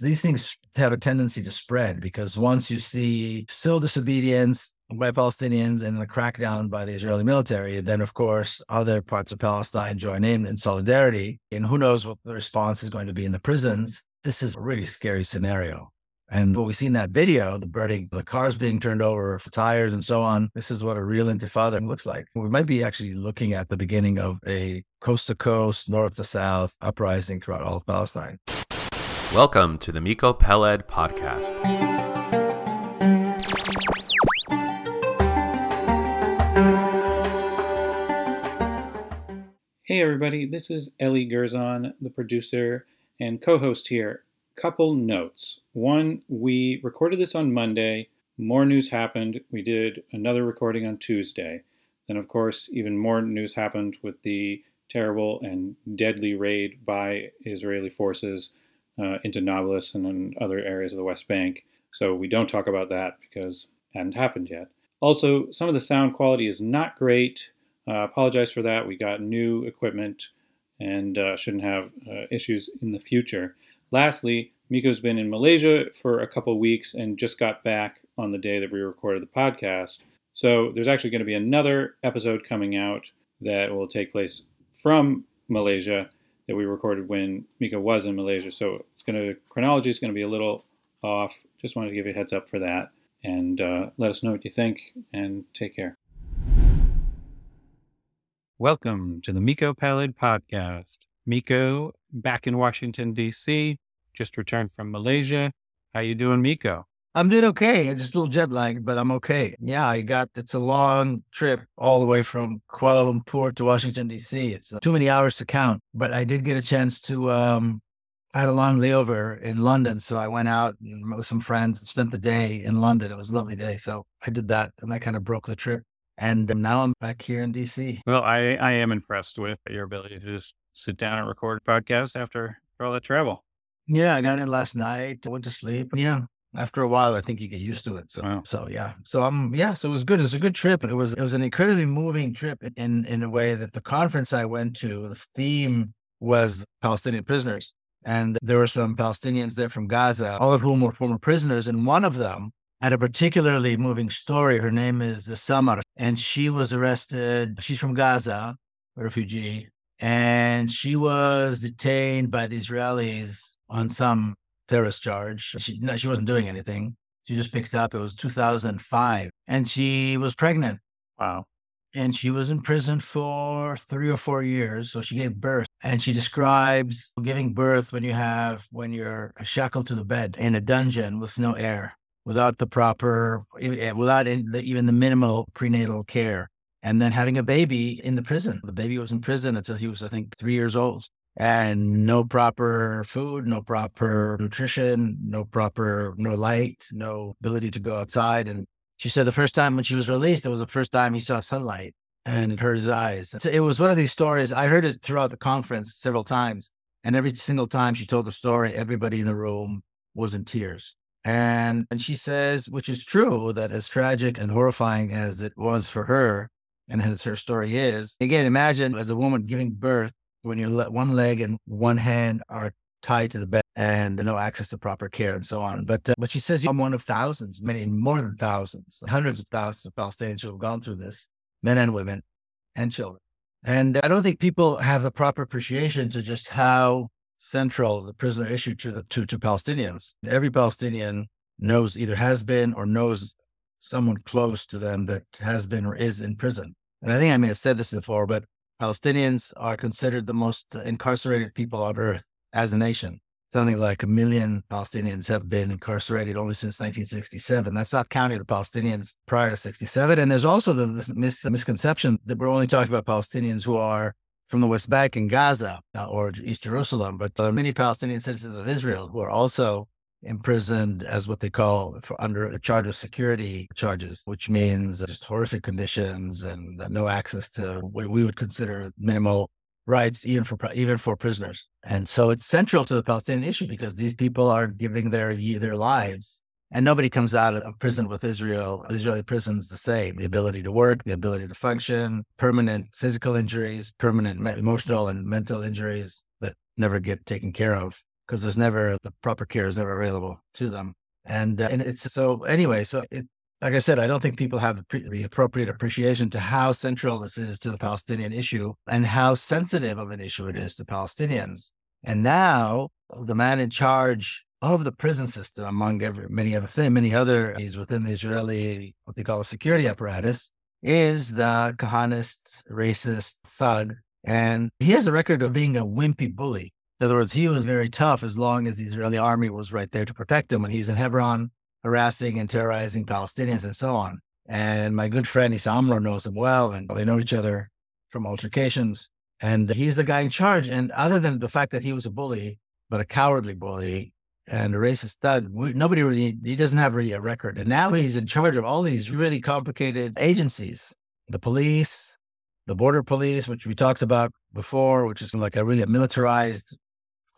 these things have a tendency to spread because once you see civil disobedience by Palestinians and the crackdown by the Israeli military, then of course other parts of Palestine join in in solidarity. And who knows what the response is going to be in the prisons. This is a really scary scenario. And what we see in that video, the burning, the cars being turned over for tires and so on, this is what a real intifada looks like. We might be actually looking at the beginning of a coast to coast, north to south uprising throughout all of Palestine. Welcome to the Miko Peled podcast. Hey, everybody, this is Ellie Gerzon, the producer and co host here couple notes. One, we recorded this on Monday. More news happened. We did another recording on Tuesday. Then, of course, even more news happened with the terrible and deadly raid by Israeli forces uh, into Nablus and in other areas of the West Bank. So we don't talk about that because it hadn't happened yet. Also, some of the sound quality is not great. Uh, apologize for that. We got new equipment and uh, shouldn't have uh, issues in the future. Lastly, Miko's been in Malaysia for a couple weeks and just got back on the day that we recorded the podcast. So there's actually going to be another episode coming out that will take place from Malaysia that we recorded when Miko was in Malaysia. So it's going to chronology is going to be a little off. Just wanted to give you a heads up for that and uh, let us know what you think and take care. Welcome to the Miko Peled podcast. Miko back in Washington, D.C., just returned from Malaysia. How you doing, Miko? I'm doing okay. Just a little jet lagged, but I'm okay. Yeah, I got it's a long trip all the way from Kuala Lumpur to Washington D.C. It's uh, too many hours to count, but I did get a chance to. Um, I had a long layover in London, so I went out and met with some friends and spent the day in London. It was a lovely day, so I did that, and that kind of broke the trip. And now I'm back here in DC. Well, I, I am impressed with your ability to just sit down and record a podcast after all that travel. Yeah, I got in last night. I went to sleep. Yeah. After a while, I think you get used to it. So, Wow. so yeah. So I'm, yeah. So it was good. It was a good trip. It was, it was an incredibly moving trip in, in a way that the conference I went to, the theme was Palestinian prisoners. And there were some Palestinians there from Gaza, all of whom were former prisoners. And one of them had a particularly moving story. Her name is Samar, and she was arrested. She's from Gaza, a refugee, and she was detained by the Israelis on some terrorist charge. She no, she wasn't doing anything. She just picked up. It was 2005, and she was pregnant, Wow. and she was in prison for three or four years. So she gave birth, and she describes giving birth when you have when you're shackled to the bed in a dungeon with no air, without the proper, without the, even the minimal prenatal care. And then having a baby in the prison. The baby was in prison until he was, I think, three years old and no proper food, no proper nutrition, no proper, no light, no ability to go outside. And she said the first time when she was released, it was the first time he saw sunlight and it hurt his eyes. So it was one of these stories. I heard it throughout the conference several times. And every single time she told the story, everybody in the room was in tears. And, and she says, which is true, that as tragic and horrifying as it was for her, and as her story is, again, imagine as a woman giving birth when your le- one leg and one hand are tied to the bed and no access to proper care and so on. But uh, but she says I'm one of thousands, many more than thousands, hundreds of thousands of Palestinians who have gone through this, men and women, and children. And I don't think people have the proper appreciation to just how central the prisoner issue to the, to to Palestinians. Every Palestinian knows either has been or knows someone close to them that has been or is in prison. And I think I may have said this before, but Palestinians are considered the most incarcerated people on earth as a nation. Something like a million Palestinians have been incarcerated only since 1967. That's not counting the Palestinians prior to 67. And there's also the this mis- misconception that we're only talking about Palestinians who are from the West Bank and Gaza uh, or East Jerusalem, but there are many Palestinian citizens of Israel who are also imprisoned as what they call for under a charge of security charges, which means just horrific conditions and no access to what we would consider minimal rights, even for even for prisoners. And so it's central to the Palestinian issue because these people are giving their their lives. And nobody comes out of prison with Israel. Israeli prisons the same: the ability to work, the ability to function, permanent physical injuries, permanent emotional and mental injuries that never get taken care of because there's never the proper care is never available to them. And, uh, and it's so anyway, so it, like I said, I don't think people have the, pre- the, appropriate appreciation to how central this is to the Palestinian issue and how sensitive of an issue it is to Palestinians. And now the man in charge of the prison system, among every, many other things, many other he's within the Israeli what they call a security apparatus, is the Kahanist racist thug, and he has a record of being a wimpy bully. In other words, he was very tough as long as the Israeli army was right there to protect him when he's in Hebron harassing and terrorizing Palestinians and so on. And my good friend Issa Amro knows him well, and they know each other from altercations. And he's the guy in charge. And other than the fact that he was a bully, but a cowardly bully and a racist we, nobody really, he doesn't have really a record. And now he's in charge of all these really complicated agencies the police, the border police, which we talked about before, which is like a really militarized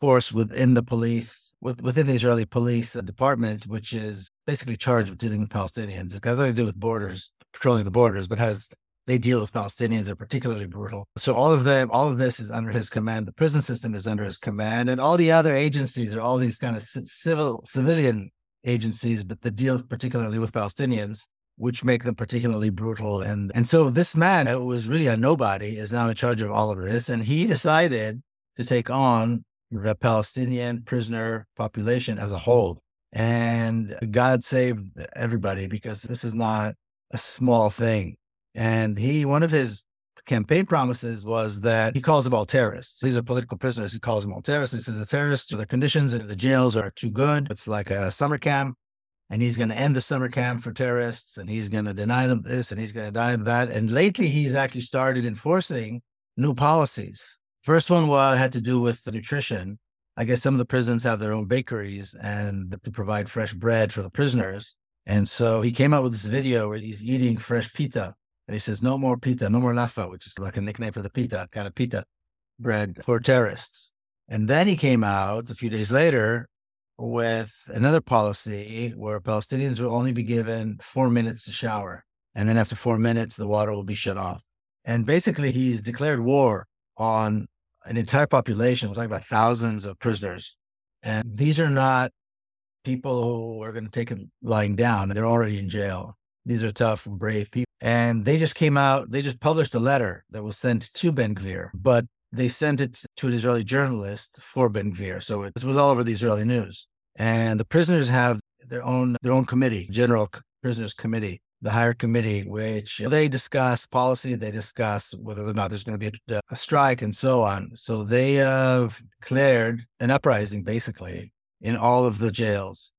force within the police, with, within the Israeli police department, which is basically charged with dealing with Palestinians. It's got nothing to do with borders, patrolling the borders, but has they deal with Palestinians. They're particularly brutal. So all of them, all of this is under his command. The prison system is under his command, and all the other agencies are all these kind of civil civilian agencies, but that deal particularly with Palestinians, which make them particularly brutal. And and so this man, who was really a nobody, is now in charge of all of this, and he decided to take on the Palestinian prisoner population as a whole. And God saved everybody because this is not a small thing. And he, one of his campaign promises was that he calls them all terrorists. These are political prisoners. He calls them all terrorists. He says the terrorists, the conditions in the jails are too good. It's like a summer camp. And he's going to end the summer camp for terrorists and he's going to deny them this and he's going to deny that. And lately, he's actually started enforcing new policies First one well, had to do with the nutrition. I guess some of the prisons have their own bakeries and to provide fresh bread for the prisoners. And so he came out with this video where he's eating fresh pita. And he says, no more pita, no more lafa, which is like a nickname for the pita, kind of pita bread for terrorists. And then he came out a few days later with another policy where Palestinians will only be given four minutes to shower. And then after four minutes, the water will be shut off. And basically, he's declared war on an entire population. We're talking about thousands of prisoners. And these are not people who are going to take it lying down. They're already in jail. These are tough, brave people. And they just came out, they just published a letter that was sent to Ben Gvir, but they sent it to an Israeli journalist for Ben Gvir. So it was all over the Israeli news. And the prisoners have their own their own committee, General Prisoners Committee, the higher committee, which they discuss policy, they discuss whether or not there's going to be a, a strike and so on. So they have declared an uprising basically in all of the jails,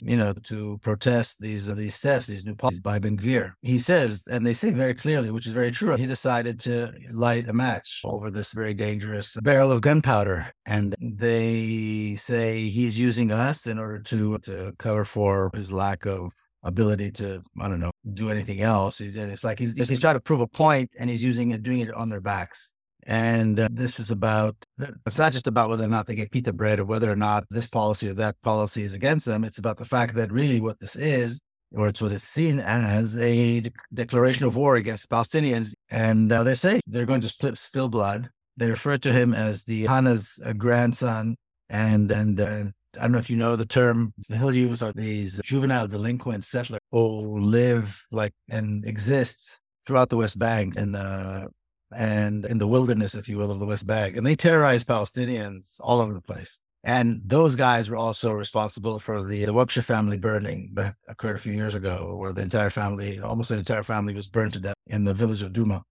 you know, to protest these uh, these steps, these new policies by Ben Gvir. He says, and they say very clearly, which is very true, he decided to light a match over this very dangerous barrel of gunpowder. And they say he's using us in order to, to cover for his lack of ability to I don't know do anything else. And it's like he's he's trying to prove a point, and he's using it, doing it on their backs. And uh, this is about it's not just about whether or not they get pita bread or whether or not this policy or that policy is against them. It's about the fact that really what this is, or it's what is seen as a de- declaration of war against Palestinians. And uh, they say they're going to split, spill blood. They refer to him as the Hana's uh, grandson, and and uh, I don't know if you know the term, the hill youth are these juvenile delinquent settlers who live like and exist throughout the West Bank and uh, and in the wilderness, if you will, of the West Bank. And they terrorize Palestinians all over the place. And those guys were also responsible for the, the Dawabsheh family burning that occurred a few years ago, where the entire family, almost the entire family, was burned to death in the village of Duma.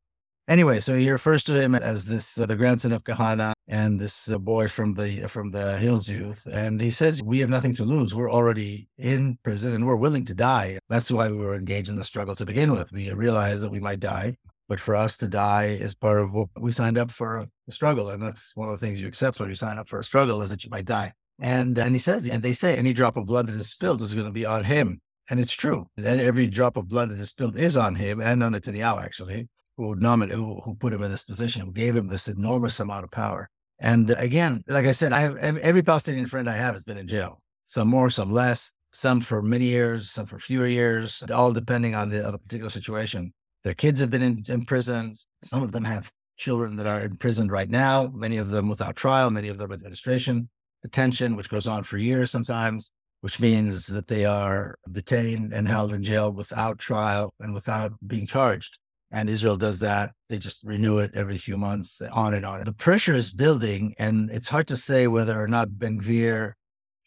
Anyway, so he refers to him as this uh, the grandson of Kahane and this boy from the from the Hills Youth, and he says we have nothing to lose. We're already in prison and we're willing to die. That's why we were engaged in the struggle to begin with. We realized that we might die, but for us to die is part of what we signed up for a struggle, and that's one of the things you accept when you sign up for a struggle is that you might die. And and he says, and they say any drop of blood that is spilled is going to be on him, and it's true. And every drop of blood that is spilled is on him and on Netanyahu actually who nominated, who put him in this position, who gave him this enormous amount of power. And again, like I said, I have every Palestinian friend I have has been in jail. Some more, some less. Some for many years, some for fewer years, all depending on the, on particular situation. Their kids have been in, in prison. Some of them have children that are imprisoned right now. Many of them without trial. Many of them administration. detention, which goes on for years sometimes, which means that they are detained and held in jail without trial and without being charged. And Israel does that. They just renew it every few months, on and on. The pressure is building, and it's hard to say whether or not Ben Gvir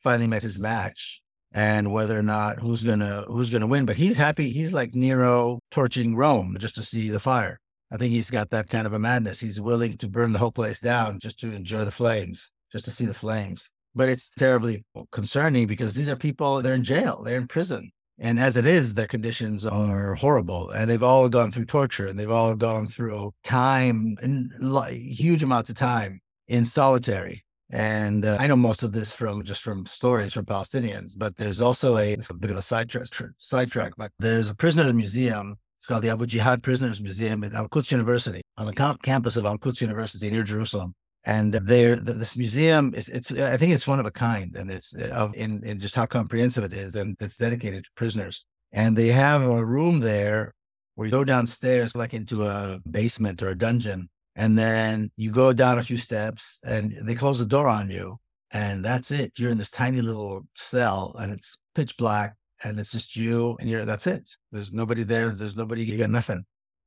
finally met his match and whether or not who's gonna who's gonna win. But he's happy. He's like Nero torching Rome just to see the fire. I think he's got that kind of a madness. He's willing to burn the whole place down just to enjoy the flames, just to see the flames. But it's terribly concerning because these are people, they're in jail, they're in prison. And as it is, their conditions are horrible. And they've all gone through torture and they've all gone through time and huge amounts of time in solitary. And uh, I know most of this from just from stories from Palestinians, but there's also a, a bit of a sidetrack, sidetrack. But there's a prisoner museum it's called the Abu Jihad Prisoners Museum at Al Quds University on the campus of Al Quds University near Jerusalem. And there, this museum is, it's, I think it's one of a kind and it's uh, in, in just how comprehensive it is. And it's dedicated to prisoners. And they have a room there where you go downstairs, like into a basement or a dungeon. And then you go down a few steps and they close the door on you. And that's it. You're in this tiny little cell and it's pitch black and it's just you and you're that's it. There's nobody there. There's nobody. You got nothing.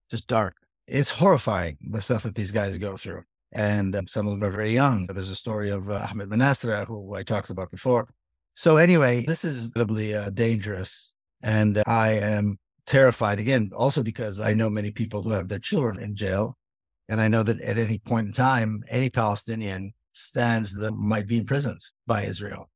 Just dark. It's horrifying the stuff that these guys go through, and um, some of them are very young. There's a story of uh, Ahmed Manasra, who I talked about before. So anyway, this is incredibly uh, dangerous, and I am terrified again. Also because I know many people who have their children in jail, and I know that at any point in time, any Palestinian stands that might be imprisoned by Israel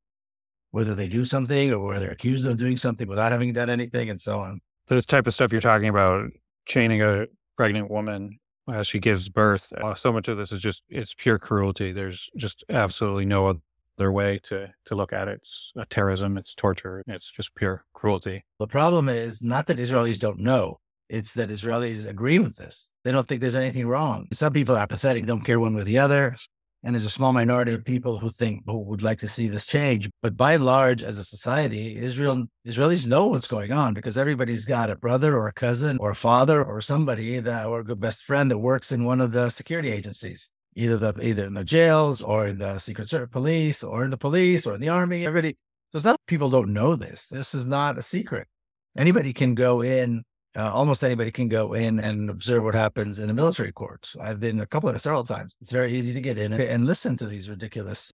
whether they do something or whether they're accused of doing something without having done anything and so on. This type of stuff you're talking about, chaining a pregnant woman as she gives birth, uh, so much of this is just, it's pure cruelty. There's just absolutely no other way to, to look at it. It's terrorism, it's torture, it's just pure cruelty. The problem is not that Israelis don't know. It's that Israelis agree with this. They don't think there's anything wrong. Some people are apathetic, don't care one way or the other. And there's a small minority of people who think who would like to see this change. But by and large, as a society, Israel Israelis know what's going on because everybody's got a brother or a cousin or a father or somebody that or a best friend that works in one of the security agencies, either the either in the jails or in the secret service police or in the police or in the army. Everybody so it's not people don't know this. This is not a secret. Anybody can go in uh, almost anybody can go in and observe what happens in a military court. I've been a couple of several times. It's very easy to get in and listen to these ridiculous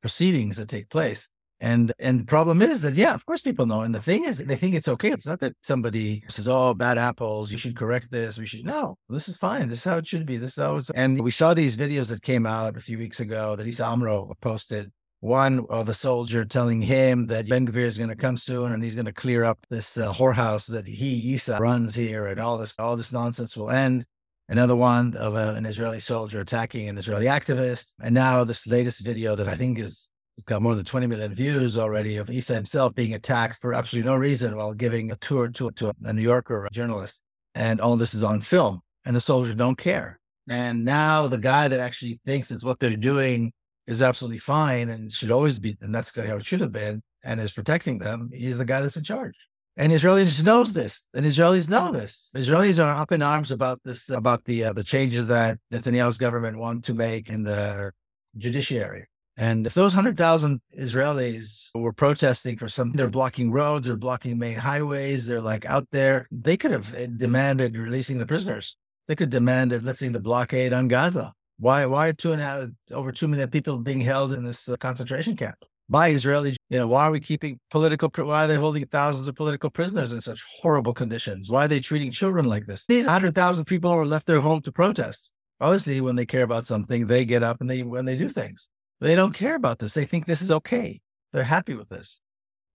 proceedings that take place. And and the problem is that yeah, of course people know. And the thing is, they think it's okay. It's not that somebody says, "Oh, bad apples, you should correct this." We should no. This is fine. This is how it should be. This is how it's. And we saw these videos that came out a few weeks ago that Issa Amro posted one of a soldier telling him that Ben Gvir is going to come soon and he's going to clear up this uh, whorehouse that he Issa runs here and all this all this nonsense will end. Another one of a, an Israeli soldier attacking an Israeli activist, and now this latest video that I think is got more than 20 million views already of Issa himself being attacked for absolutely no reason while giving a tour to, to a New Yorker a journalist, and all this is on film, and the soldiers don't care. And now the guy that actually thinks it's what they're doing is absolutely fine and should always be, and that's how it should have been, and is protecting them, he's the guy that's in charge. And Israelis knows this, and Israelis know this. Israelis are up in arms about this, about the uh, the changes that Netanyahu's government want to make in the judiciary. And if those hundred thousand Israelis were protesting for some, they're blocking roads, they're blocking main highways, they're like out there, they could have uh, demanded releasing the prisoners. They could demand lifting the blockade on Gaza. Why why two and a half over two million people being held in this uh, concentration camp by Israeli? You know, why are we keeping political? Why are they holding thousands of political prisoners in such horrible conditions? Why are they treating children like this? These hundred thousand people were left their home to protest. Obviously, when they care about something, they get up and they when they do things. They don't care about this. They think this is okay. They're happy with this.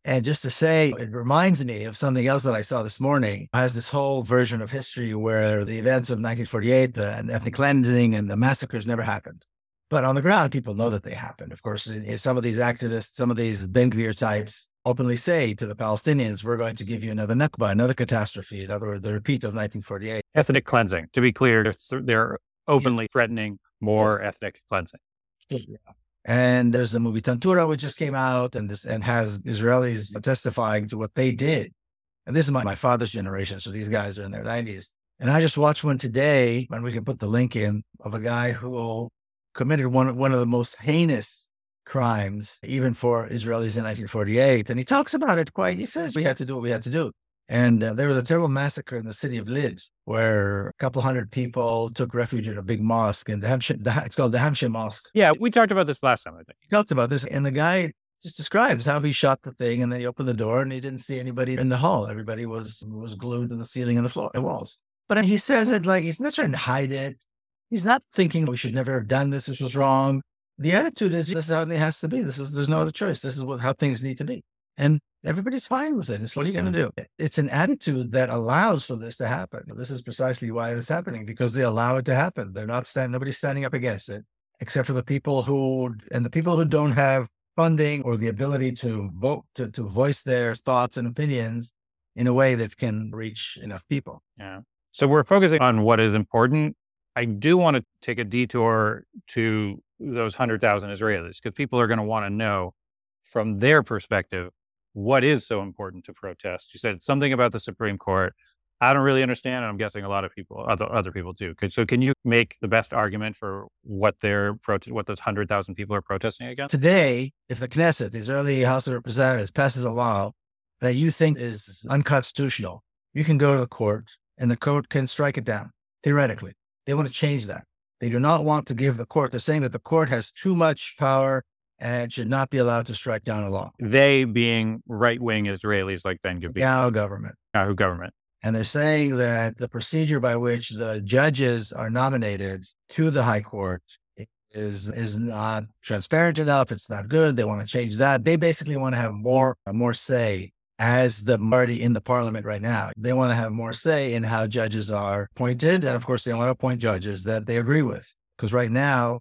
And just to say, oh, it reminds me of something else that I saw this morning. It has this whole version of history where the events of 1948, the ethnic cleansing and the massacres never happened. But on the ground, people know that they happened. Of course, some of these activists, some of these Ben Gvir types openly say to the Palestinians, we're going to give you another Nakba, another catastrophe. In other words, the repeat of 1948. Ethnic cleansing. To be clear, they're, they're openly threatening more yes. ethnic cleansing. Yeah. And there's the movie Tantura, which just came out and this and has Israelis testifying to what they did. And this is my, my father's generation. So these guys are in their 90s. And I just watched one today, and we can put the link in, of a guy who committed one, one of the most heinous crimes, even for Israelis in 1948. And he talks about it quite, he says we had to do what we had to do. And uh, there was a terrible massacre in the city of Lid where a couple hundred people took refuge in a big mosque in the Dahmash, it's called the Dahmash Mosque. Yeah, we talked about this last time, I think. We talked about this. And the guy just describes how he shot the thing and then he opened the door and he didn't see anybody in the hall. Everybody was was glued to the ceiling and the floor, the walls. But he says it like he's not trying to hide it. He's not thinking we should never have done this. This was wrong. The attitude is this is how it has to be. This is there's no other choice. This is what how things need to be. And everybody's fine with it. It's what are you going to do? It's an attitude that allows for this to happen. This is precisely why it's happening because they allow it to happen. They're not standing. Nobody's standing up against it, except for the people who and the people who don't have funding or the ability to vote to, to voice their thoughts and opinions in a way that can reach enough people. Yeah. So we're focusing on what is important. I do want to take a detour to those 100,000 Israelis because people are going to want to know from their perspective what is so important to protest. You said something about the Supreme Court. I don't really understand, and I'm guessing a lot of people, other, other people do. So, can you make the best argument for what they're protest, what those hundred thousand people are protesting against today? If the Knesset, the Israeli House of Representatives, passes a law that you think is unconstitutional, you can go to the court, and the court can strike it down. Theoretically, they want to change that. They do not want to give the court. They're saying that the court has too much power and should not be allowed to strike down a law. They being right wing Israelis like Ben Gvir. Now government. Now government. And they're saying that the procedure by which the judges are nominated to the high court is is not transparent enough. It's not good. They want to change that. They basically want to have more more say as the party in the parliament right now. They want to have more say in how judges are appointed, and of course, they want to appoint judges that they agree with. Because right now,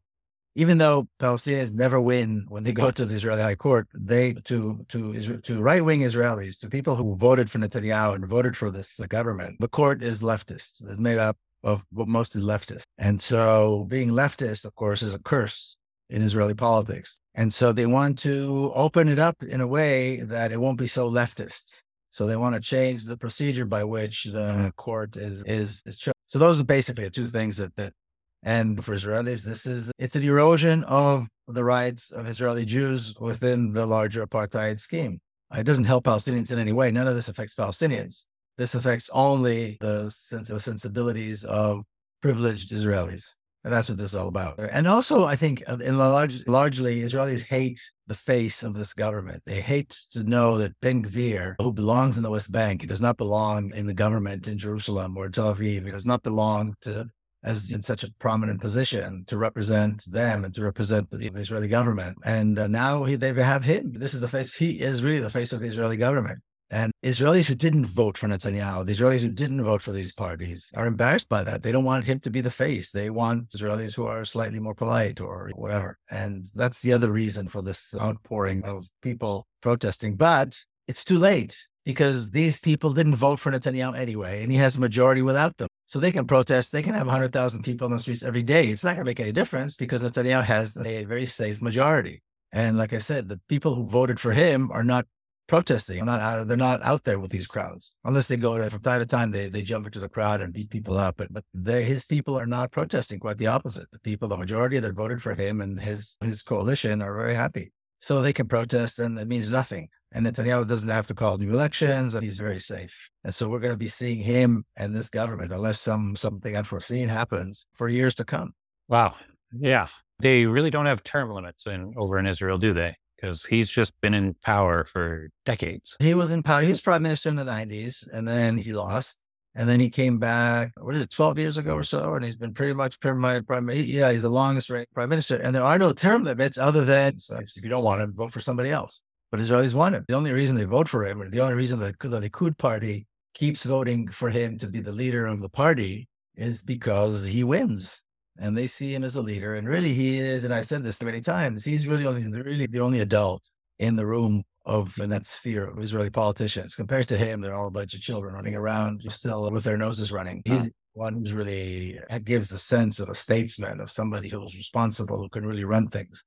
even though Palestinians never win when they go to the Israeli High Court, they to to to right wing Israelis, to people who voted for Netanyahu and voted for this government, the court is leftist. It's made up of mostly leftists, and so being leftist, of course, is a curse in Israeli politics. And so they want to open it up in a way that it won't be so leftist. So they want to change the procedure by which the court is is is chosen. So those are basically the two things that that and for Israelis, this is it's an erosion of the rights of Israeli Jews within the larger apartheid scheme. It doesn't help Palestinians in any way. None of this affects Palestinians. This affects only the, sens- the sensibilities of privileged Israelis. And that's what this is all about. And also, I think uh, in large, largely, Israelis hate the face of this government. They hate to know that Ben Gvir, who belongs in the West Bank, does not belong in the government in Jerusalem or Tel Aviv. He does not belong to as in such a prominent position to represent them and to represent the, the Israeli government. And uh, now he, they have him. This is the face. He is really the face of the Israeli government. And Israelis who didn't vote for Netanyahu, the Israelis who didn't vote for these parties, are embarrassed by that. They don't want him to be the face. They want Israelis who are slightly more polite or whatever. And that's the other reason for this outpouring of people protesting. But it's too late because these people didn't vote for Netanyahu anyway, and he has a majority without them. So they can protest. They can have 100,000 people on the streets every day. It's not going to make any difference because Netanyahu has a very safe majority. And like I said, the people who voted for him are not protesting. They're not out, they're not out there with these crowds unless they go to, from time to time, they, they jump into the crowd and beat people up. But, but his people are not protesting, quite the opposite. The people, the majority that voted for him and his, his coalition are very happy. So they can protest and it means nothing. And Netanyahu doesn't have to call new elections and he's very safe. And so we're going to be seeing him and this government, unless some something unforeseen happens, for years to come. Wow. Yeah. They really don't have term limits in, over in Israel, do they? Because he's just been in power for decades. He was in power. He was prime minister in the 90s and then he lost. And then he came back, what is it, 12 years ago or so? And he's been pretty much prime, prime yeah, he's the longest reigning prime minister. And there are no term limits other than so if you don't want him, vote for somebody else but Israelis want him. The only reason they vote for him, or the only reason that the Likud party keeps voting for him to be the leader of the party, is because he wins, and they see him as a leader. And really, he is. And I've said this many times. He's really only really the only adult in the room of in that sphere of Israeli politicians. Compared to him, they're all a bunch of children running around, still with their noses running. He's one who's really gives the sense of a statesman, of somebody who's responsible, who can really run things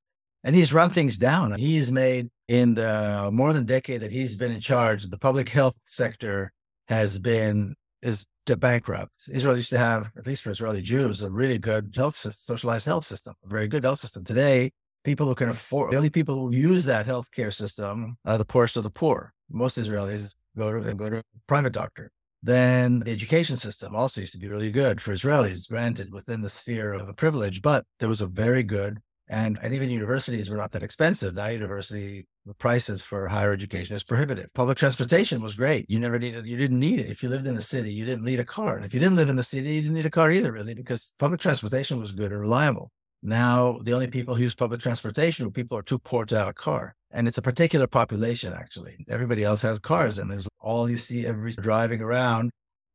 and he's run things down. He's made in the more than decade that he's been in charge, the public health sector has been is to bankrupt. Israel used to have, at least for Israeli Jews, a really good health socialized health system, a very good health system. Today, People who can afford, the only people who use that healthcare system are the poorest of the poor. Most Israelis go to, go to a private doctor. Then the education system also used to be really good for Israelis, granted within the sphere of a privilege, but there was a very good and, and even universities were not that expensive. Now university, the prices for higher education is prohibitive. Public transportation was great. You never needed, you didn't need it. If you lived in the city, you didn't need a car. And if you didn't live in the city, you didn't need a car either, really, because public transportation was good and reliable. Now, the only people who use public transportation are people who are too poor to have a car. And it's a particular population, actually. Everybody else has cars, and there's all you see every driving around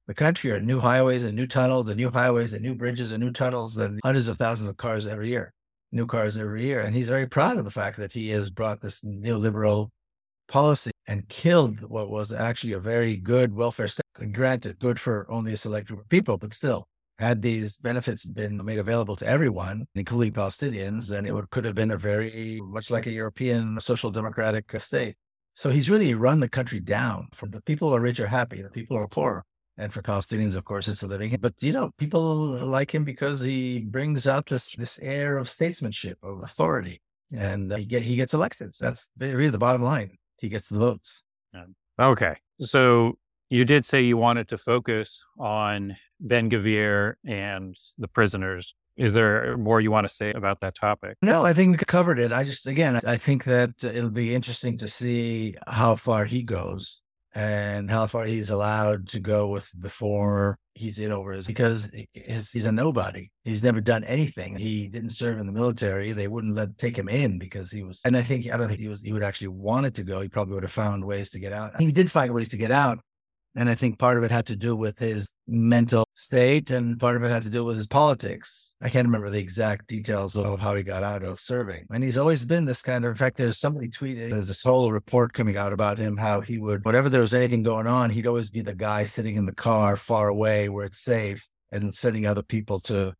the country are new highways and new tunnels and new highways and new bridges and new tunnels and hundreds of thousands of cars every year new cars every year. And he's very proud of the fact that he has brought this neoliberal policy and killed what was actually a very good welfare state. And granted, good for only a select group of people, but still, had these benefits been made available to everyone, including Palestinians, then it would, could have been a very much like a European social democratic state. So he's really run the country down. For the people who are rich are happy, the people who are poor and for Palestinians, of course, it's a living. But you know, people like him because he brings out this this air of statesmanship, of authority, and he get he gets elected. That's really the bottom line. He gets the votes. Okay, so you did say you wanted to focus on Ben Gvir and the prisoners. Is there more you want to say about that topic? No, I think we covered it. I just, again, I think that it'll be interesting to see how far he goes and how far he's allowed to go with before he's in over his because he's, a nobody. He's never done anything. He didn't serve in the military. They wouldn't let take him in because he was. And I think I don't think he was. He would actually wanted to go. He probably would have found ways to get out. He did find ways to get out, and I think part of it had to do with his mental state and part of it had to do with his politics. I can't remember the exact details of how he got out of serving. And he's always been this kind of, in fact, there's somebody tweeted, there's this whole report coming out about him, how he would, whenever there was anything going on, he'd always be the guy sitting in the car far away where it's safe and sending other people to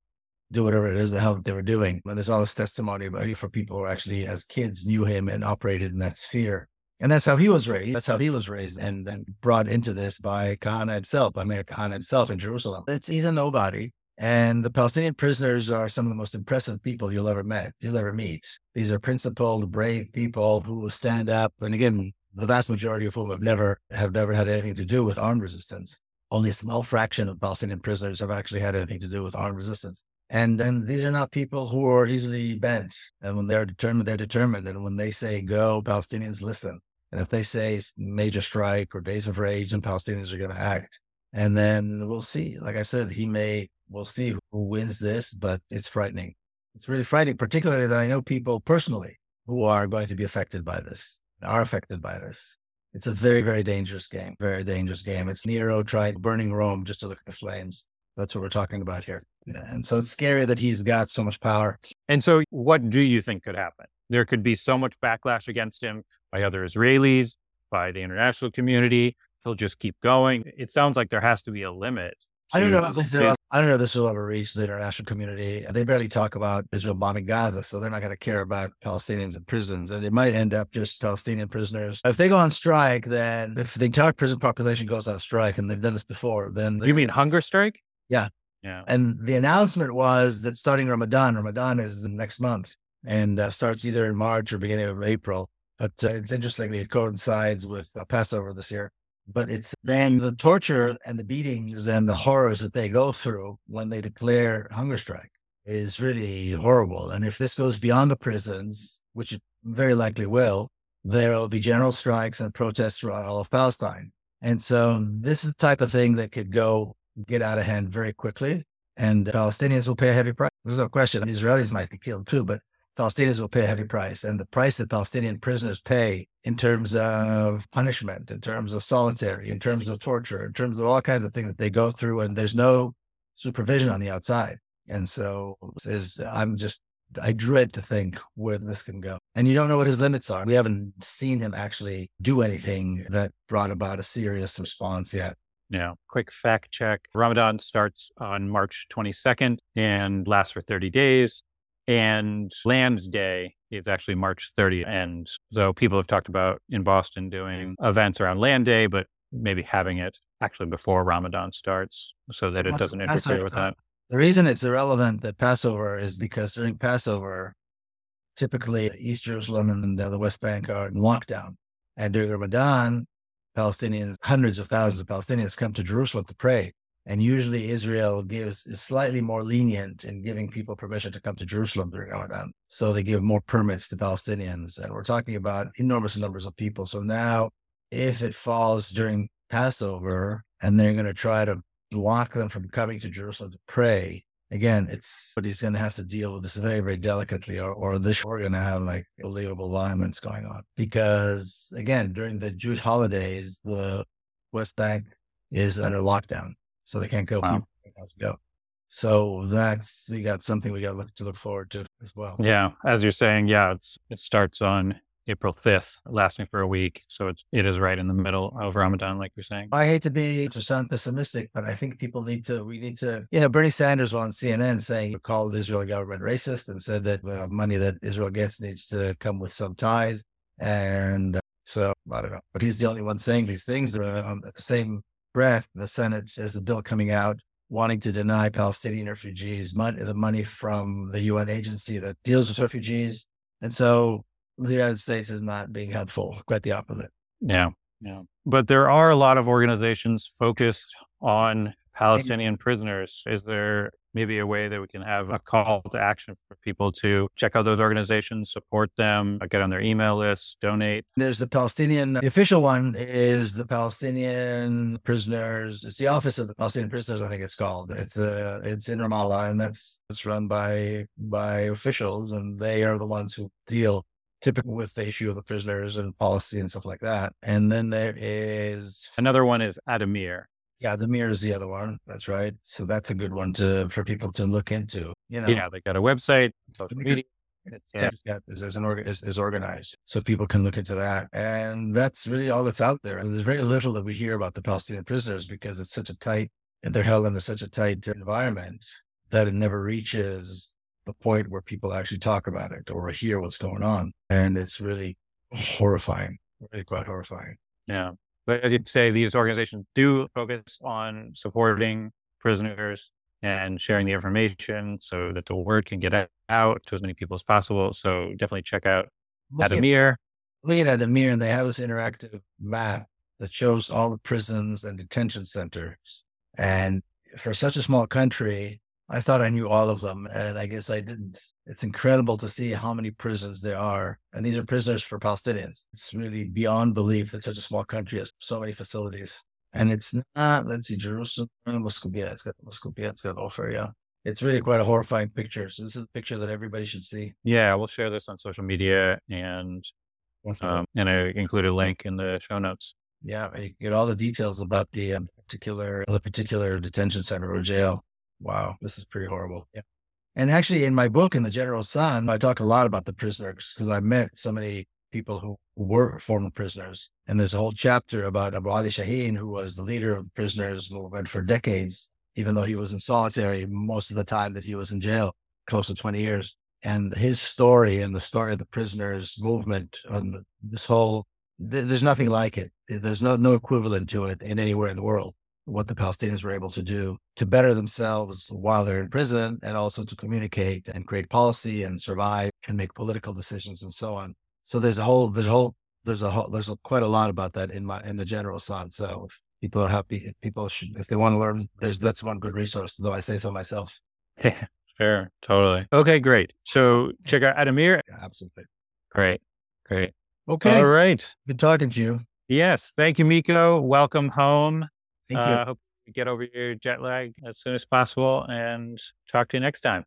do whatever it is the hell that they were doing. And there's all this testimony about for people who actually, as kids, knew him and operated in that sphere. And that's how he was raised. That's how he was raised and then brought into this by Kahane himself, by Meir Kahane himself in Jerusalem. It's, he's a nobody. And the Palestinian prisoners are some of the most impressive people you'll ever met, you'll ever meet. These are principled, brave people who will stand up. And again, the vast majority of whom have never have never had anything to do with armed resistance. Only a small fraction of Palestinian prisoners have actually had anything to do with armed resistance. And and these are not people who are easily bent. And when they're determined, they're determined. And when they say go, Palestinians listen. And if they say major strike or days of rage, then Palestinians are going to act. And then we'll see. Like I said, he may, we'll see who wins this, but it's frightening. It's really frightening, particularly that I know people personally who are going to be affected by this, are affected by this. It's a very, very dangerous game, very dangerous game. It's Nero tried burning Rome just to look at the flames. That's what we're talking about here. And so it's scary that he's got so much power. And so, what do you think could happen? There could be so much backlash against him by other Israelis, by the international community. He'll just keep going. It sounds like there has to be a limit. I don't know if this will, I don't know if this will ever reach the international community. They barely talk about Israel bombing Gaza, so they're not going to care about Palestinians in prisons, and it might end up just Palestinian prisoners. If they go on strike, then if the entire prison population goes on strike, and they've done this before, then you mean hunger strike? Yeah, yeah. And the announcement was that starting Ramadan, Ramadan is next month, and uh, starts either in March or beginning of April. But uh, it's interesting, it coincides with uh, Passover this year. But it's then the torture and the beatings and the horrors that they go through when they declare hunger strike is really horrible. And if this goes beyond the prisons, which it very likely will, there will be general strikes and protests throughout all of Palestine. And so this is the type of thing that could go get out of hand very quickly. And Palestinians will pay a heavy price. There's no question. Israelis might be killed too, but Palestinians will pay a heavy price. And the price that Palestinian prisoners pay in terms of punishment, in terms of solitary, in terms of torture, in terms of all kinds of things that they go through, and there's no supervision on the outside. And so is I'm just I dread to think where this can go. And you don't know what his limits are. We haven't seen him actually do anything that brought about a serious response yet. Yeah. Quick fact check. Ramadan starts on March 22nd and lasts for 30 days. And Land Day is actually March 30th. And so people have talked about in Boston doing events around Land Day, but maybe having it actually before Ramadan starts so that it doesn't interfere with that. The reason it's irrelevant that Passover is because during Passover, typically East Jerusalem and uh, the West Bank are in lockdown. And during Ramadan, Palestinians, hundreds of thousands of Palestinians come to Jerusalem to pray. And usually Israel gives is slightly more lenient in giving people permission to come to Jerusalem during Ramadan. So they give more permits to Palestinians. And we're talking about enormous numbers of people. So now if it falls during Passover and they're going to try to block them from coming to Jerusalem to pray, again, it's but he's going to have to deal with this very, very delicately, or, or this we're going to have like unbelievable violence going on. Because again, during the Jewish holidays, the West Bank is under lockdown, so they can't go. Wow. Go. So that's we got something we got to look to look forward to as well. Yeah, as you're saying, yeah, it's it starts on April 5th, lasting for a week. So it's, it is right in the middle of Ramadan, like you're saying. I hate to be to sound pessimistic, but I think people need to, we need to, you know, Bernie Sanders was on CNN saying, called the Israeli government racist and said that money that Israel gets needs to come with some ties. And uh, so I don't know, but he's the only one saying these things. Uh, um, at the same breath, the Senate has a bill coming out wanting to deny Palestinian refugees money, the money from the UN agency that deals with refugees. And so the United States is not being helpful, quite the opposite. Yeah. Yeah. But there are a lot of organizations focused on Palestinian prisoners. Is there maybe a way that we can have a call to action for people to check out those organizations, support them, get on their email list, donate? There's the Palestinian, the official one is the Palestinian prisoners. It's the Office of the Palestinian Prisoners, I think it's called. It's uh, it's in Ramallah, and that's it's run by by officials, and they are the ones who deal typical with the issue of the prisoners and policy and stuff like that. And then there is another one is Addameer. Yeah, Addameer is the other one. That's right. So that's a good one to for people to look into. You know, yeah, they got a website, social media. It's, yeah, it's got, is, an org, is, is organized, so people can look into that, and that's really all that's out there. And there's very little that we hear about the Palestinian prisoners because it's such a tight, and they're held under such a tight environment that it never reaches the point where people actually talk about it or hear what's going on, and it's really horrifying, really quite horrifying. Yeah. But as you say, these organizations do focus on supporting prisoners and sharing the information so that the word can get out to as many people as possible. So definitely check out look Addameer. look at Addameer, and they have this interactive map that shows all the prisons and detention centers. And for such a small country, I thought I knew all of them, and I guess I didn't. It's incredible to see how many prisons there are. And these are prisoners for Palestinians. It's really beyond belief that such a small country has so many facilities. And it's not, let's see, Jerusalem, Muskobia, it's got Muskobia, it's got Ofer, yeah. It's really quite a horrifying picture. So this is a picture that everybody should see. Yeah, we'll share this on social media and um, and I include a link in the show notes. Yeah, you get all the details about the um, particular the particular detention center or jail wow, this is pretty horrible. Yeah. And actually, in my book, in the General's Son, I talk a lot about the prisoners because I met so many people who were former prisoners. And there's a whole chapter about Abu Ali Shaheen, who was the leader of the prisoners movement for decades, even though he was in solitary most of the time that he was in jail, close to 20 years. And his story and the story of the prisoners movement and this whole, th- there's nothing like it. There's no, no equivalent to it in anywhere in the world what the Palestinians were able to do to better themselves while they're in prison and also to communicate and create policy and survive and make political decisions and so on. So there's a whole, there's a whole, there's a whole, there's a, quite a lot about that in my, in the general's son. So if people are happy, people should, if they want to learn, there's, that's one good resource, though I say so myself. Yeah, sure. Totally. Okay, great. So check out Addameer. Yeah, absolutely. Great. Great. Okay. All right. Good talking to you. Yes. Thank you, Miko. Welcome home. Thank you. Uh, hope you get over your jet lag as soon as possible and talk to you next time.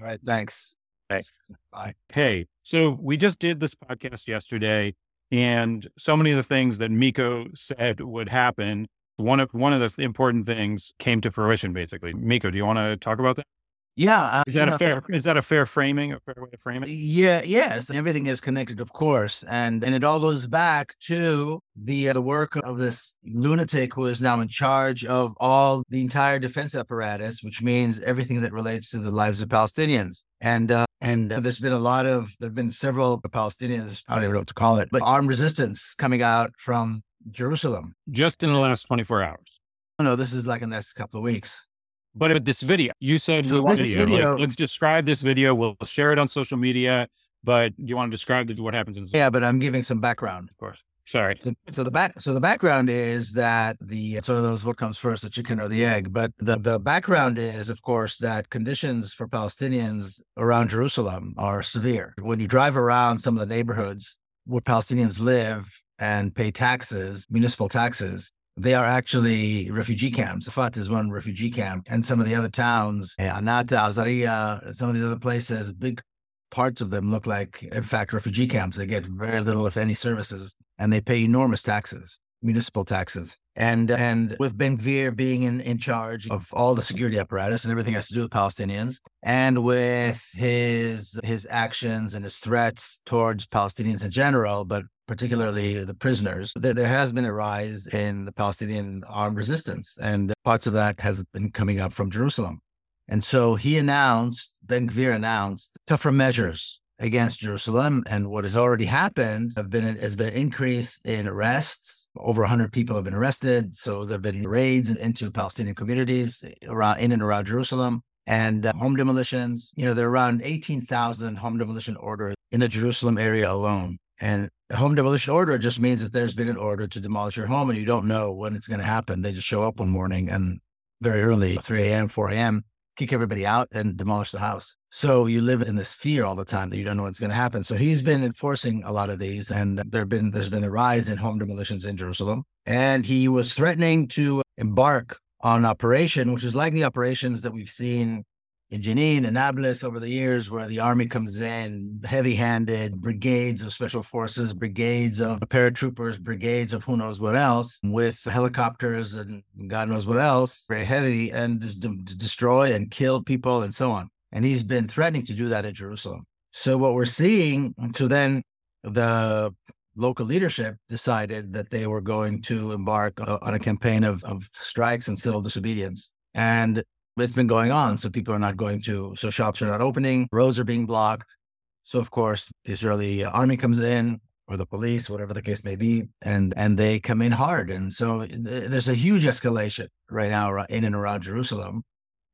All right. Thanks. Thanks. Bye. Hey, so we just did this podcast yesterday, and so many of the things that Miko said would happen, one of one of the important things came to fruition. Basically, Miko, do you want to talk about that? Yeah. Uh, Is that a fair? Is that a fair framing? A fair way to frame it? Yeah, yes, everything is connected, of course, and and it all goes back to the uh, the work of this lunatic who is now in charge of all the entire defense apparatus, which means everything that relates to the lives of Palestinians. And uh, and uh, there's been a lot of there've been several Palestinians, I don't even know what to call it, but armed resistance coming out from Jerusalem. Just in the last 24 hours. Oh, no, this is like in the next couple of weeks. But this video, you said the this video. like, let's describe this video. We'll share it on social media. But do you want to describe what happens in Yeah, but I'm giving some background. Of course. Sorry. The, so the back, so the background is that the sort of those what comes first, the chicken or the egg. But the the background is, of course, that conditions for Palestinians around Jerusalem are severe. When you drive around some of the neighborhoods where Palestinians live and pay taxes, municipal taxes, they are actually refugee camps. Shuafat is one refugee camp, and some of the other towns, eh, Anata, Azaria, some of these other places, big parts of them look like, in fact, refugee camps. They get very little, if any, services, and they pay enormous taxes, municipal taxes. And and with Ben Gvir being in, in charge of all the security apparatus and everything has to do with Palestinians, and with his his actions and his threats towards Palestinians in general, but particularly the prisoners, there, there has been a rise in the Palestinian armed resistance, and parts of that has been coming up from Jerusalem. And so he announced, Ben Gvir announced tougher measures against Jerusalem. And what has already happened have been has been an increase in arrests. Over 100 people have been arrested. So there have been raids into Palestinian communities around in and around Jerusalem and uh, home demolitions. You know, there are around 18,000 home demolition orders in the Jerusalem area alone. And a home demolition order just means that there's been an order to demolish your home and you don't know when it's going to happen. They just show up one morning and very early, 3 a.m., 4 a.m., kick everybody out and demolish the house. So you live in this fear all the time that you don't know what's going to happen. So he's been enforcing a lot of these, and there been there's been a rise in home demolitions in Jerusalem, and he was threatening to embark on an operation, which is like the operations that we've seen in Jenin and Nablus over the years, where the army comes in heavy handed, brigades of special forces, brigades of paratroopers, brigades of who knows what else, with helicopters and God knows what else, very heavy, and to destroy and kill people and so on. And he's been threatening to do that in Jerusalem. So what we're seeing, so then the local leadership decided that they were going to embark uh, on a campaign of, of strikes and civil disobedience. And it's been going on. So people are not going to, so shops are not opening, roads are being blocked. So of course, the Israeli army comes in or the police, whatever the case may be, and and they come in hard. And so there's a huge escalation right now in and around Jerusalem.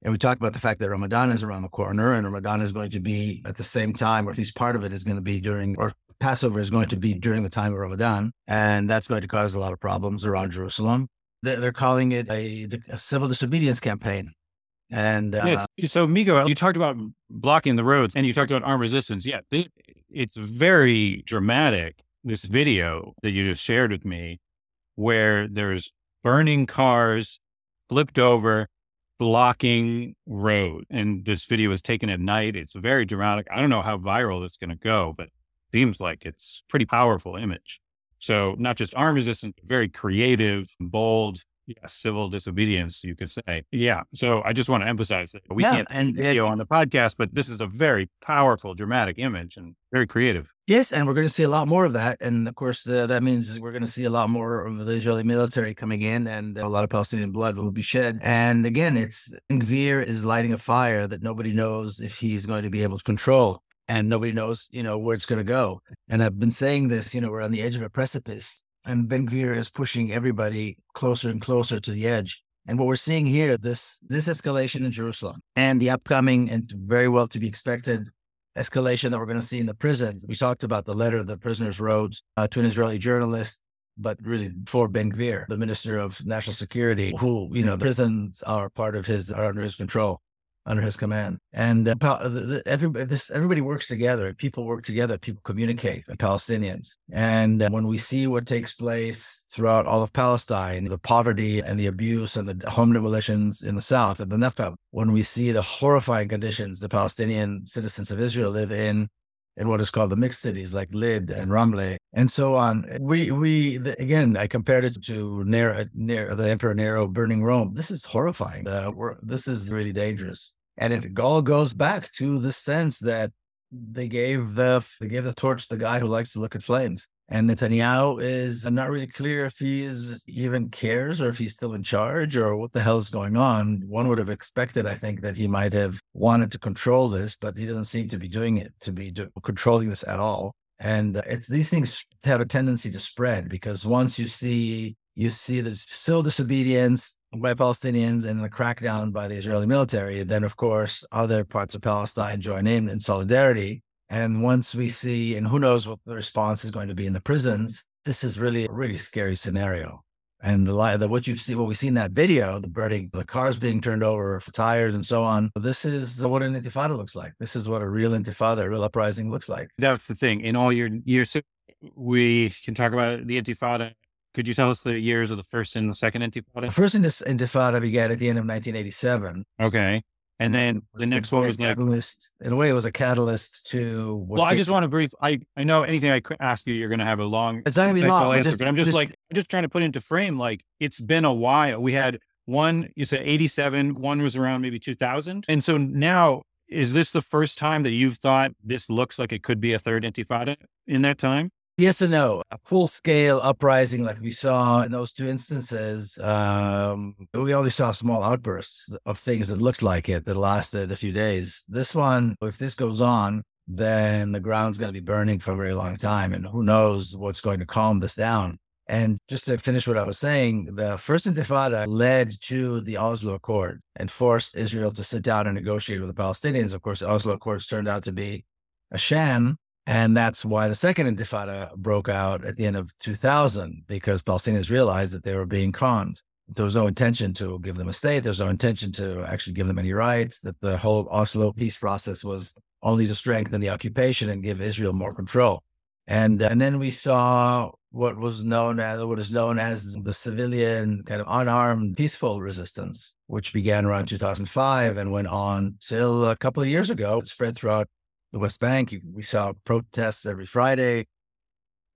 And we talked about the fact that Ramadan is around the corner, and Ramadan is going to be at the same time, or at least part of it is going to be during, or Passover is going to be during the time of Ramadan, and that's going to cause a lot of problems around Jerusalem. They're calling it a, a civil disobedience campaign. And uh, so, Miko, you talked about blocking the roads and you talked about armed resistance. Yeah, it's very dramatic. This video that you just shared with me, where there's burning cars flipped over, blocking road. And this video is taken at night. It's very dramatic. I don't know how viral it's going to go, but seems like it's pretty powerful image. So not just arm resistance, very creative, bold, yeah, civil disobedience, you could say. Yeah. So I just want to emphasize that we can't and video on the podcast, but this is a very powerful, dramatic image and very creative. Yes, and we're going to see a lot more of that. And of course, uh, that means we're going to see a lot more of the Israeli military coming in, and a lot of Palestinian blood will be shed. And again, it's Gvir is lighting a fire that nobody knows if he's going to be able to control. And nobody knows, you know, where it's going to go. And I've been saying this, you know, we're on the edge of a precipice and Ben Gvir is pushing everybody closer and closer to the edge. And what we're seeing here, this this escalation in Jerusalem and the upcoming and very well to be expected escalation that we're going to see in the prisons. We talked about the letter the prisoners wrote uh, to an Israeli journalist, but really for Ben Gvir, the minister of national security, who, you know, the prisons are part of his, are under his control under his command. And uh, everybody, this, everybody works together. People work together. People communicate. Palestinians. And uh, when we see what takes place throughout all of Palestine, the poverty and the abuse and the home demolitions in the south and the Negev, when we see the horrifying conditions the Palestinian citizens of Israel live in in what is called the mixed cities like Lid and Ramle and so on. We we the, again, I compared it to Nero, Nero, the Emperor Nero burning Rome. This is horrifying. Uh, this is really dangerous. And it all goes back to the sense that they gave the they gave the torch to the guy who likes to look at flames. And Netanyahu is not really clear if he's even cares or if he's still in charge or what the hell is going on. One would have expected, I think, that he might have wanted to control this, but he doesn't seem to be doing it, to be do- controlling this at all. And uh, it's these things have a tendency to spread because once you see you see the civil disobedience by Palestinians and the crackdown by the Israeli military, then of course other parts of Palestine join in in solidarity. And once we see, and who knows what the response is going to be in the prisons, this is really a really scary scenario. And the, the what you see, what we see in that video, the burning, the cars being turned over for tires and so on. This is what an intifada looks like. This is what a real intifada, a real uprising looks like. That's the thing. In all your years, we can talk about the intifada. Could you tell us the years of the first and the second intifada? The first intifada began at the end of 1987. Okay. And then the next one was catalyst. Like, in a way, it was a catalyst to. Well, I just want to brief. I I know anything I could ask you, you're going to have a long. It's not going to be long. Answer, just, but I'm just, just like I'm just trying to put into frame. Like it's been a while. We had one. You said 87. One was around maybe 2000. And so now, is this the first time that you've thought this looks like it could be a third intifada in that time? Yes and no. A full scale uprising like we saw in those two instances, um, we only saw small outbursts of things that looked like it that lasted a few days. This one, if this goes on, then the ground's going to be burning for a very long time. And who knows what's going to calm this down. And just to finish what I was saying, the first intifada led to the Oslo Accord and forced Israel to sit down and negotiate with the Palestinians. Of course, the Oslo Accords turned out to be a sham and that's why the second intifada broke out at the end of 2000, because Palestinians realized that they were being conned. There was no intention to give them a state. There was no intention to actually give them any rights, that the whole Oslo peace process was only to strengthen the occupation and give Israel more control. And, and then we saw what was known as what is known as the civilian kind of unarmed peaceful resistance, which began around 2005 and went on till a couple of years ago. It spread throughout the West Bank. We saw protests every Friday,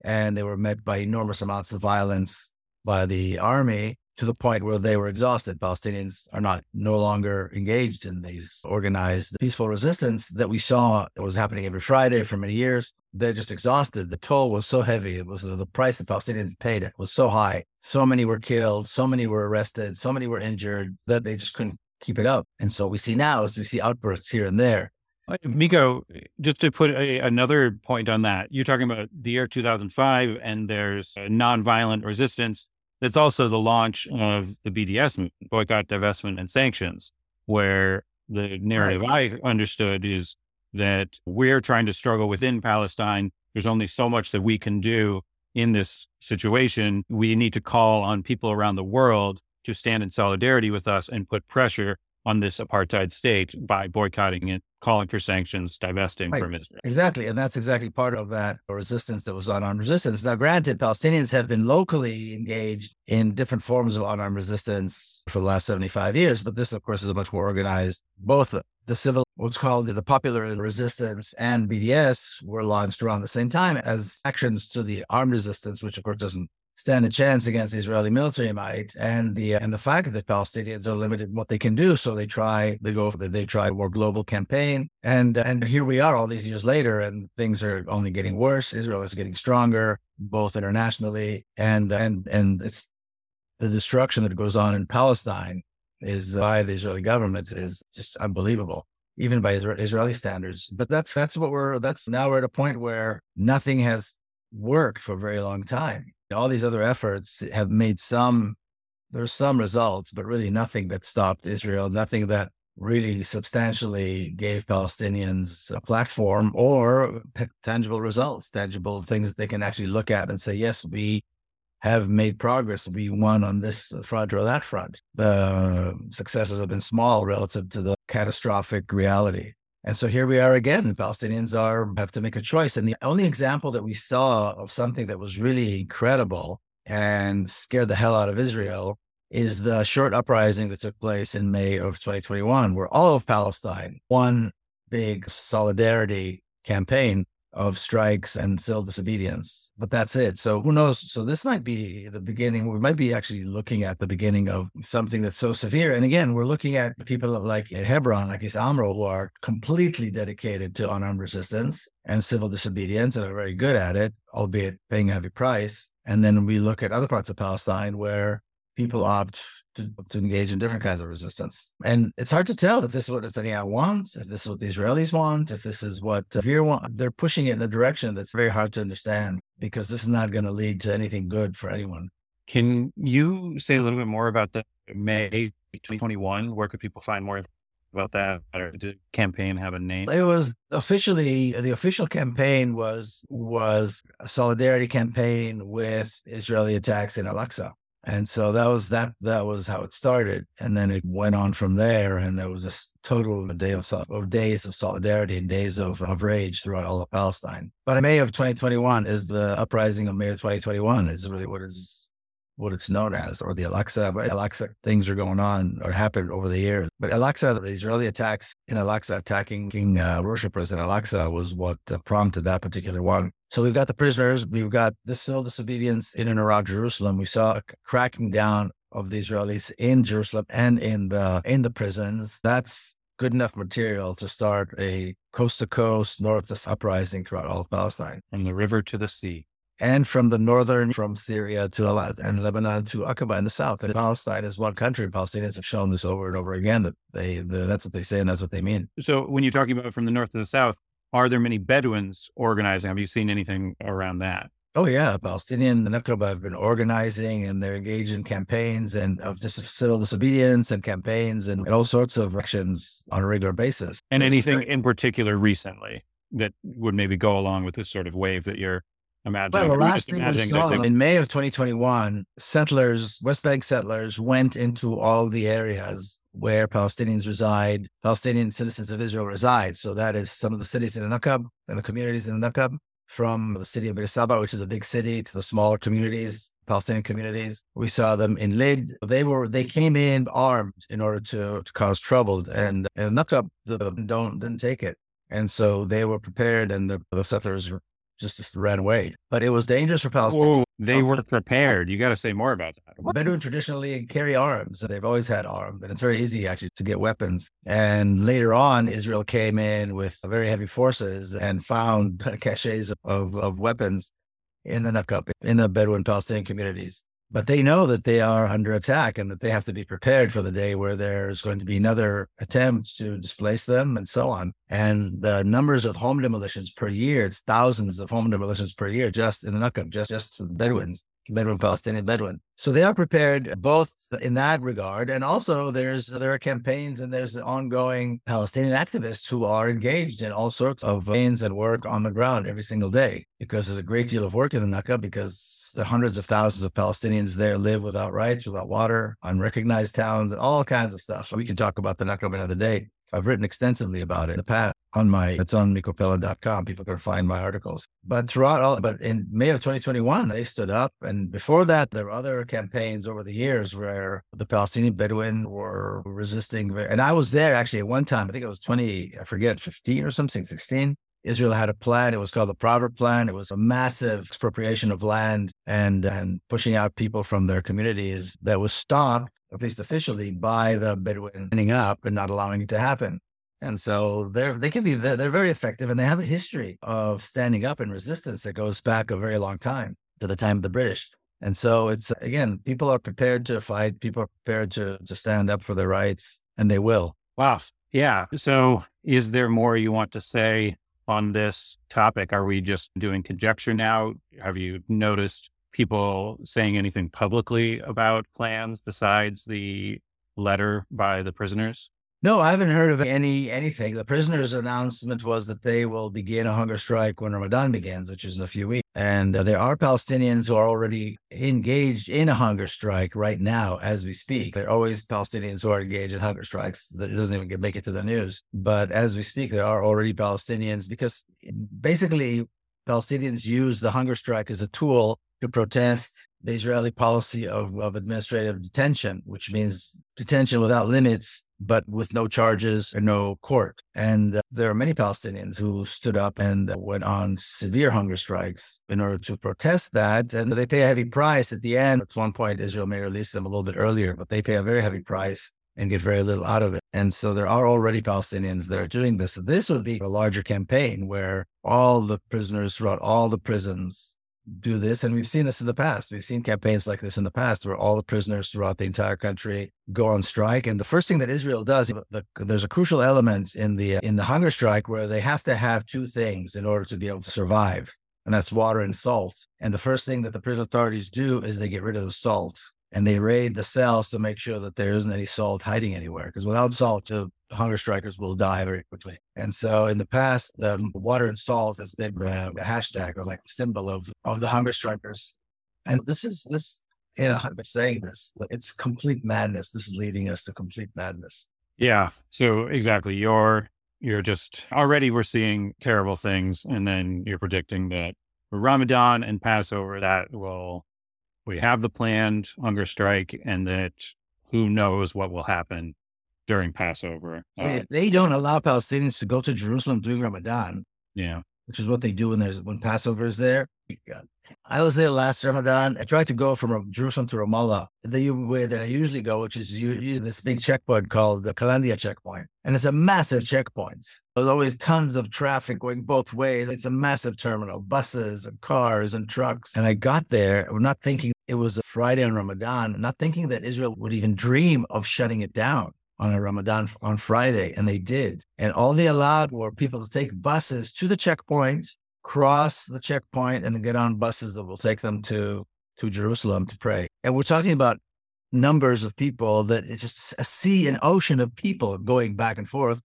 and they were met by enormous amounts of violence by the army to the point where they were exhausted. Palestinians are not no longer engaged in these organized peaceful resistance that we saw that was happening every Friday for many years. They're just exhausted. The toll was so heavy. It was the price the Palestinians paid it was so high. So many were killed, so many were arrested, so many were injured that they just couldn't keep it up. And so we see now is we see outbursts here and there Uh, Miko, just to put a, another point on that, you're talking about the year 2005, and there's nonviolent resistance. That's also the launch of the BDS movement, boycott, divestment, and sanctions, where the narrative right. I understood is that we're trying to struggle within Palestine. There's only so much that we can do in this situation. We need to call on people around the world to stand in solidarity with us and put pressure on this apartheid state by boycotting it, calling for sanctions, divesting right. from Israel. Exactly. And that's exactly part of that resistance that was unarmed resistance. Now, granted, Palestinians have been locally engaged in different forms of unarmed resistance for the last 75 years, but this, of course, is a much more organized, both the civil, what's called the popular resistance and BDS were launched around the same time as actions to the armed resistance, which of course doesn't stand a chance against Israeli military might and the and the fact that Palestinians are limited in what they can do. So they try they go they try a more global campaign and and here we are all these years later and things are only getting worse. Israel is getting stronger both internationally and and and it's the destruction that goes on in Palestine is by the Israeli government is just unbelievable even by Israeli standards. But that's that's what we're that's now we're at a point where nothing has worked for a very long time all these other efforts have made some there's some results, but really nothing that stopped Israel, nothing that really substantially gave Palestinians a platform or tangible results, tangible things that they can actually look at and say, yes, we have made progress. We won on this uh, front or that front. The successes have been small relative to the catastrophic reality. And so here we are again. Palestinians are have to make a choice. And the only example that we saw of something that was really incredible and scared the hell out of Israel is the short uprising that took place in May of 2021, where all of Palestine, one big solidarity campaign of strikes and civil disobedience. But that's it. So who knows? So this might be the beginning. We might be actually looking at the beginning of something that's so severe. And again, we're looking at people like at Hebron, like Issa Amro, who are completely dedicated to unarmed resistance and civil disobedience and are very good at it, albeit paying a heavy price. And then we look at other parts of Palestine where people opt to, to engage in different kinds of resistance. And it's hard to tell if this is what Netanyahu wants, if this is what the Israelis want, if this is what uh, Gvir want. They're pushing it in a direction that's very hard to understand because this is not going to lead to anything good for anyone. Can you say a little bit more about the May 2021? Where could people find more? about that? Or did the campaign have a name? It was officially the official campaign was was a solidarity campaign with Israeli attacks in Al-Aqsa. And so that was that that was how it started. And then it went on from there. And there was a total day of, of days of solidarity and days of, of rage throughout all of Palestine. But May of 2021 is the uprising of May of 2021 is really what is what it's known as, or the Al-Aqsa. But Al-Aqsa things are going on or happened over the years. But Al-Aqsa, the Israeli attacks in Al-Aqsa, attacking uh, worshippers in Al-Aqsa was what uh, prompted that particular one. So we've got the prisoners, we've got the civil disobedience in and around Jerusalem. We saw cracking down of the Israelis in Jerusalem and in the in the prisons. That's good enough material to start a coast to coast, north to uprising throughout all of Palestine. From the river to the sea and from the northern, from Syria to and Lebanon to Aqaba in the south. And Palestine is one country. Palestinians have shown this over and over again that they the, that's what they say and that's what they mean. So when you're talking about from the north to the south, are there many Bedouins organizing? Have you seen anything around that? Oh yeah, Palestinian and Aqaba have been organizing and they're engaged in campaigns and of just civil disobedience and campaigns and, and all sorts of actions on a regular basis. And anything in particular recently that would maybe go along with this sort of wave that you're Imagine. Well, the last thing we saw in May of 2021, settlers, West Bank settlers, went into all the areas where Palestinians reside, Palestinian citizens of Israel reside. So that is some of the cities in the Nakab and the communities in the Nakab, from the city of Beer which is a big city, to the smaller communities, Palestinian communities. We saw them in Lid. They were they came in armed in order to, to cause trouble, and and Nakab don't didn't take it. And so they were prepared, and the, the settlers just, just ran away. But it was dangerous for Palestinians. they weren't prepared. You got to say more about that. Bedouin traditionally carry arms. They've always had arms, and it's very easy actually to get weapons. And later on, Israel came in with very heavy forces and found caches of, of weapons in the Nakab, in the Bedouin Palestinian communities but they know that they are under attack and that they have to be prepared for the day where there's going to be another attempt to displace them and so on. And the numbers of home demolitions per year, it's thousands of home demolitions per year just in the Nakab, just, just for the Bedouins. Bedouin Palestinian Bedouin. So they are prepared both in that regard, and also there's there are campaigns and there's ongoing Palestinian activists who are engaged in all sorts of campaigns and work on the ground every single day because there's a great deal of work in the Nakab because the hundreds of thousands of Palestinians there live without rights, without water, unrecognized towns, and all kinds of stuff. So we can talk about the Nakab another day. I've written extensively about it in the past on my, it's on mikopeled.com. People can find my articles. But throughout all, but in May of 2021, they stood up. And before that, there were other campaigns over the years where the Palestinian Bedouin were resisting. And I was there actually at one time, I think it was 20, I forget, 15 or something, 16. Israel had a plan. It was called the Prawer Plan. It was a massive expropriation of land and, and pushing out people from their communities that was stopped, at least officially, by the Bedouin ending up and not allowing it to happen. And so they're they can be they're, they're very effective and they have a history of standing up in resistance that goes back a very long time to the time of the British. And so it's again, people are prepared to fight, people are prepared to to stand up for their rights, and they will. Wow. Yeah. So is there more you want to say on this topic? Are we just doing conjecture now? Have you noticed people saying anything publicly about plans besides the letter by the prisoners? No, I haven't heard of any anything. The prisoners' announcement was that they will begin a hunger strike when Ramadan begins, which is in a few weeks. And uh, there are Palestinians who are already engaged in a hunger strike right now as we speak. There are always Palestinians who are engaged in hunger strikes. That doesn't even make it to the news. But as we speak, there are already Palestinians because basically Palestinians use the hunger strike as a tool to protest the Israeli policy of, of administrative detention, which means detention without limits, but with no charges or no court. And uh, there are many Palestinians who stood up and went on severe hunger strikes in order to protest that. And they pay a heavy price at the end. At one point, Israel may release them a little bit earlier, but they pay a very heavy price and get very little out of it. And so there are already Palestinians that are doing this. This would be a larger campaign where all the prisoners throughout all the prisons do this. And we've seen this in the past. We've seen campaigns like this in the past where all the prisoners throughout the entire country go on strike. And the first thing that Israel does, the, there's a crucial element in the in the hunger strike where they have to have two things in order to be able to survive. And that's water and salt. And the first thing that the prison authorities do is they get rid of the salt and they raid the cells to make sure that there isn't any salt hiding anywhere. Because without salt, the hunger strikers will die very quickly. And so in the past, the water and salt has been a hashtag or like the symbol of, of the hunger strikers. And this is this, you know, I've been saying this, it's complete madness. This is leading us to complete madness. Yeah. So exactly. You're you're just already we're seeing terrible things. And then you're predicting that Ramadan and Passover that will we have the planned hunger strike and that who knows what will happen during Passover. Uh, they don't allow Palestinians to go to Jerusalem during Ramadan. Yeah. Which is what they do when there's when Passover is there. I was there last Ramadan. I tried to go from Jerusalem to Ramallah the way that I usually go, which is this big checkpoint called the Kalandia checkpoint. And it's a massive checkpoint. There's always tons of traffic going both ways. It's a massive terminal, buses and cars and trucks. And I got there, not thinking it was a Friday in Ramadan, not thinking that Israel would even dream of shutting it down on a Ramadan on Friday. And they did. And all they allowed were people to take buses to the checkpoint cross the checkpoint and then get on buses that will take them to to Jerusalem to pray. And we're talking about numbers of people that it's just a sea, an ocean of people going back and forth.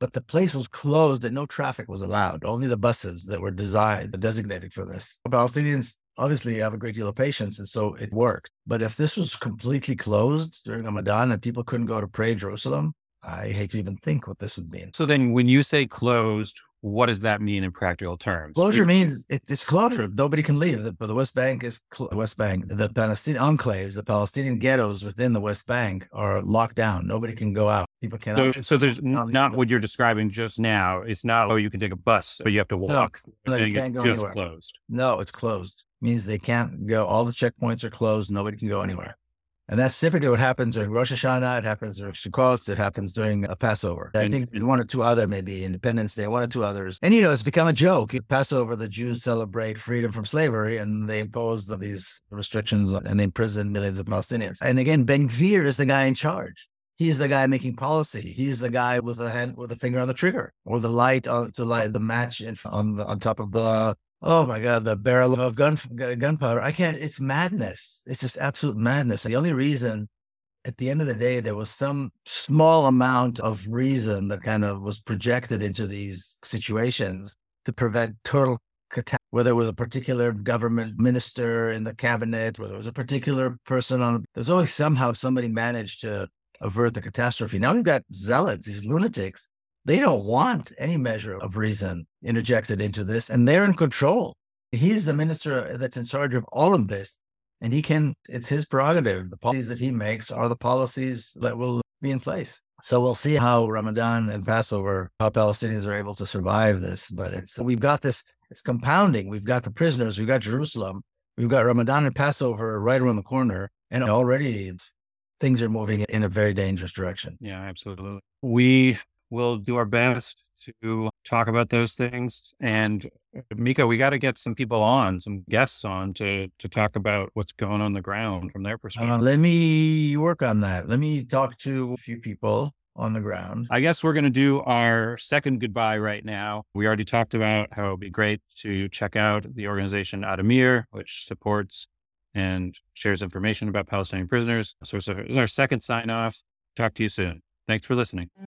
But the place was closed and no traffic was allowed. Only the buses that were designed, designated for this. Palestinians obviously have a great deal of patience, and so it worked. But if this was completely closed during Ramadan and people couldn't go to pray in Jerusalem, I hate to even think what this would mean. So then, when you say closed, what does that mean in practical terms? Closure means it, it's closure. Nobody can leave. The, the West Bank is cl- West Bank. The Palestinian enclaves, the Palestinian ghettos within the West Bank are locked down. Nobody can go out. People cannot. So, so there's not, what you're describing just now. It's not oh you can take a bus, but you have to walk. No, you can't go anywhere. closed. No, it's closed. It means they can't go. All the checkpoints are closed. Nobody can go anywhere. And that's typically what happens during Rosh Hashanah. It happens during Sukkot. It happens during a Passover. I think one or two other, maybe Independence Day, one or two others. And, you know, it's become a joke. At Passover, the Jews celebrate freedom from slavery and they impose these restrictions and they imprison millions of Palestinians. And again, Ben Gvir is the guy in charge. He's the guy making policy. He's the guy with a hand, with a finger on the trigger or the light on to light the match in, on the, on top of the Oh my God, the barrel of gun gunpowder. I can't, it's madness. It's just absolute madness. The only reason at the end of the day, there was some small amount of reason that kind of was projected into these situations to prevent total catastrophe. Whether it was a particular government minister in the cabinet, whether it was a particular person on, there's always somehow somebody managed to avert the catastrophe. Now we've got zealots, these lunatics they don't want any measure of reason interjected into this, and they're in control. He's the minister that's in charge of all of this, and he can, it's his prerogative. The policies that he makes are the policies that will be in place. So we'll see how Ramadan and Passover, how Palestinians are able to survive this. But it's, we've got this, it's compounding. We've got the prisoners, we've got Jerusalem, we've got Ramadan and Passover right around the corner, and already things are moving in a very dangerous direction. Yeah, absolutely. We we'll do our best to talk about those things. And uh, Miko, we got to get some people on, some guests on to to talk about what's going on the ground from their uh, perspective. Uh, let me work on that. Let me talk to a few people on the ground. I guess we're going to do our second goodbye right now. We already talked about how it would be great to check out the organization Addameer, which supports and shares information about Palestinian prisoners. So, so our second sign off. Talk to you soon. Thanks for listening.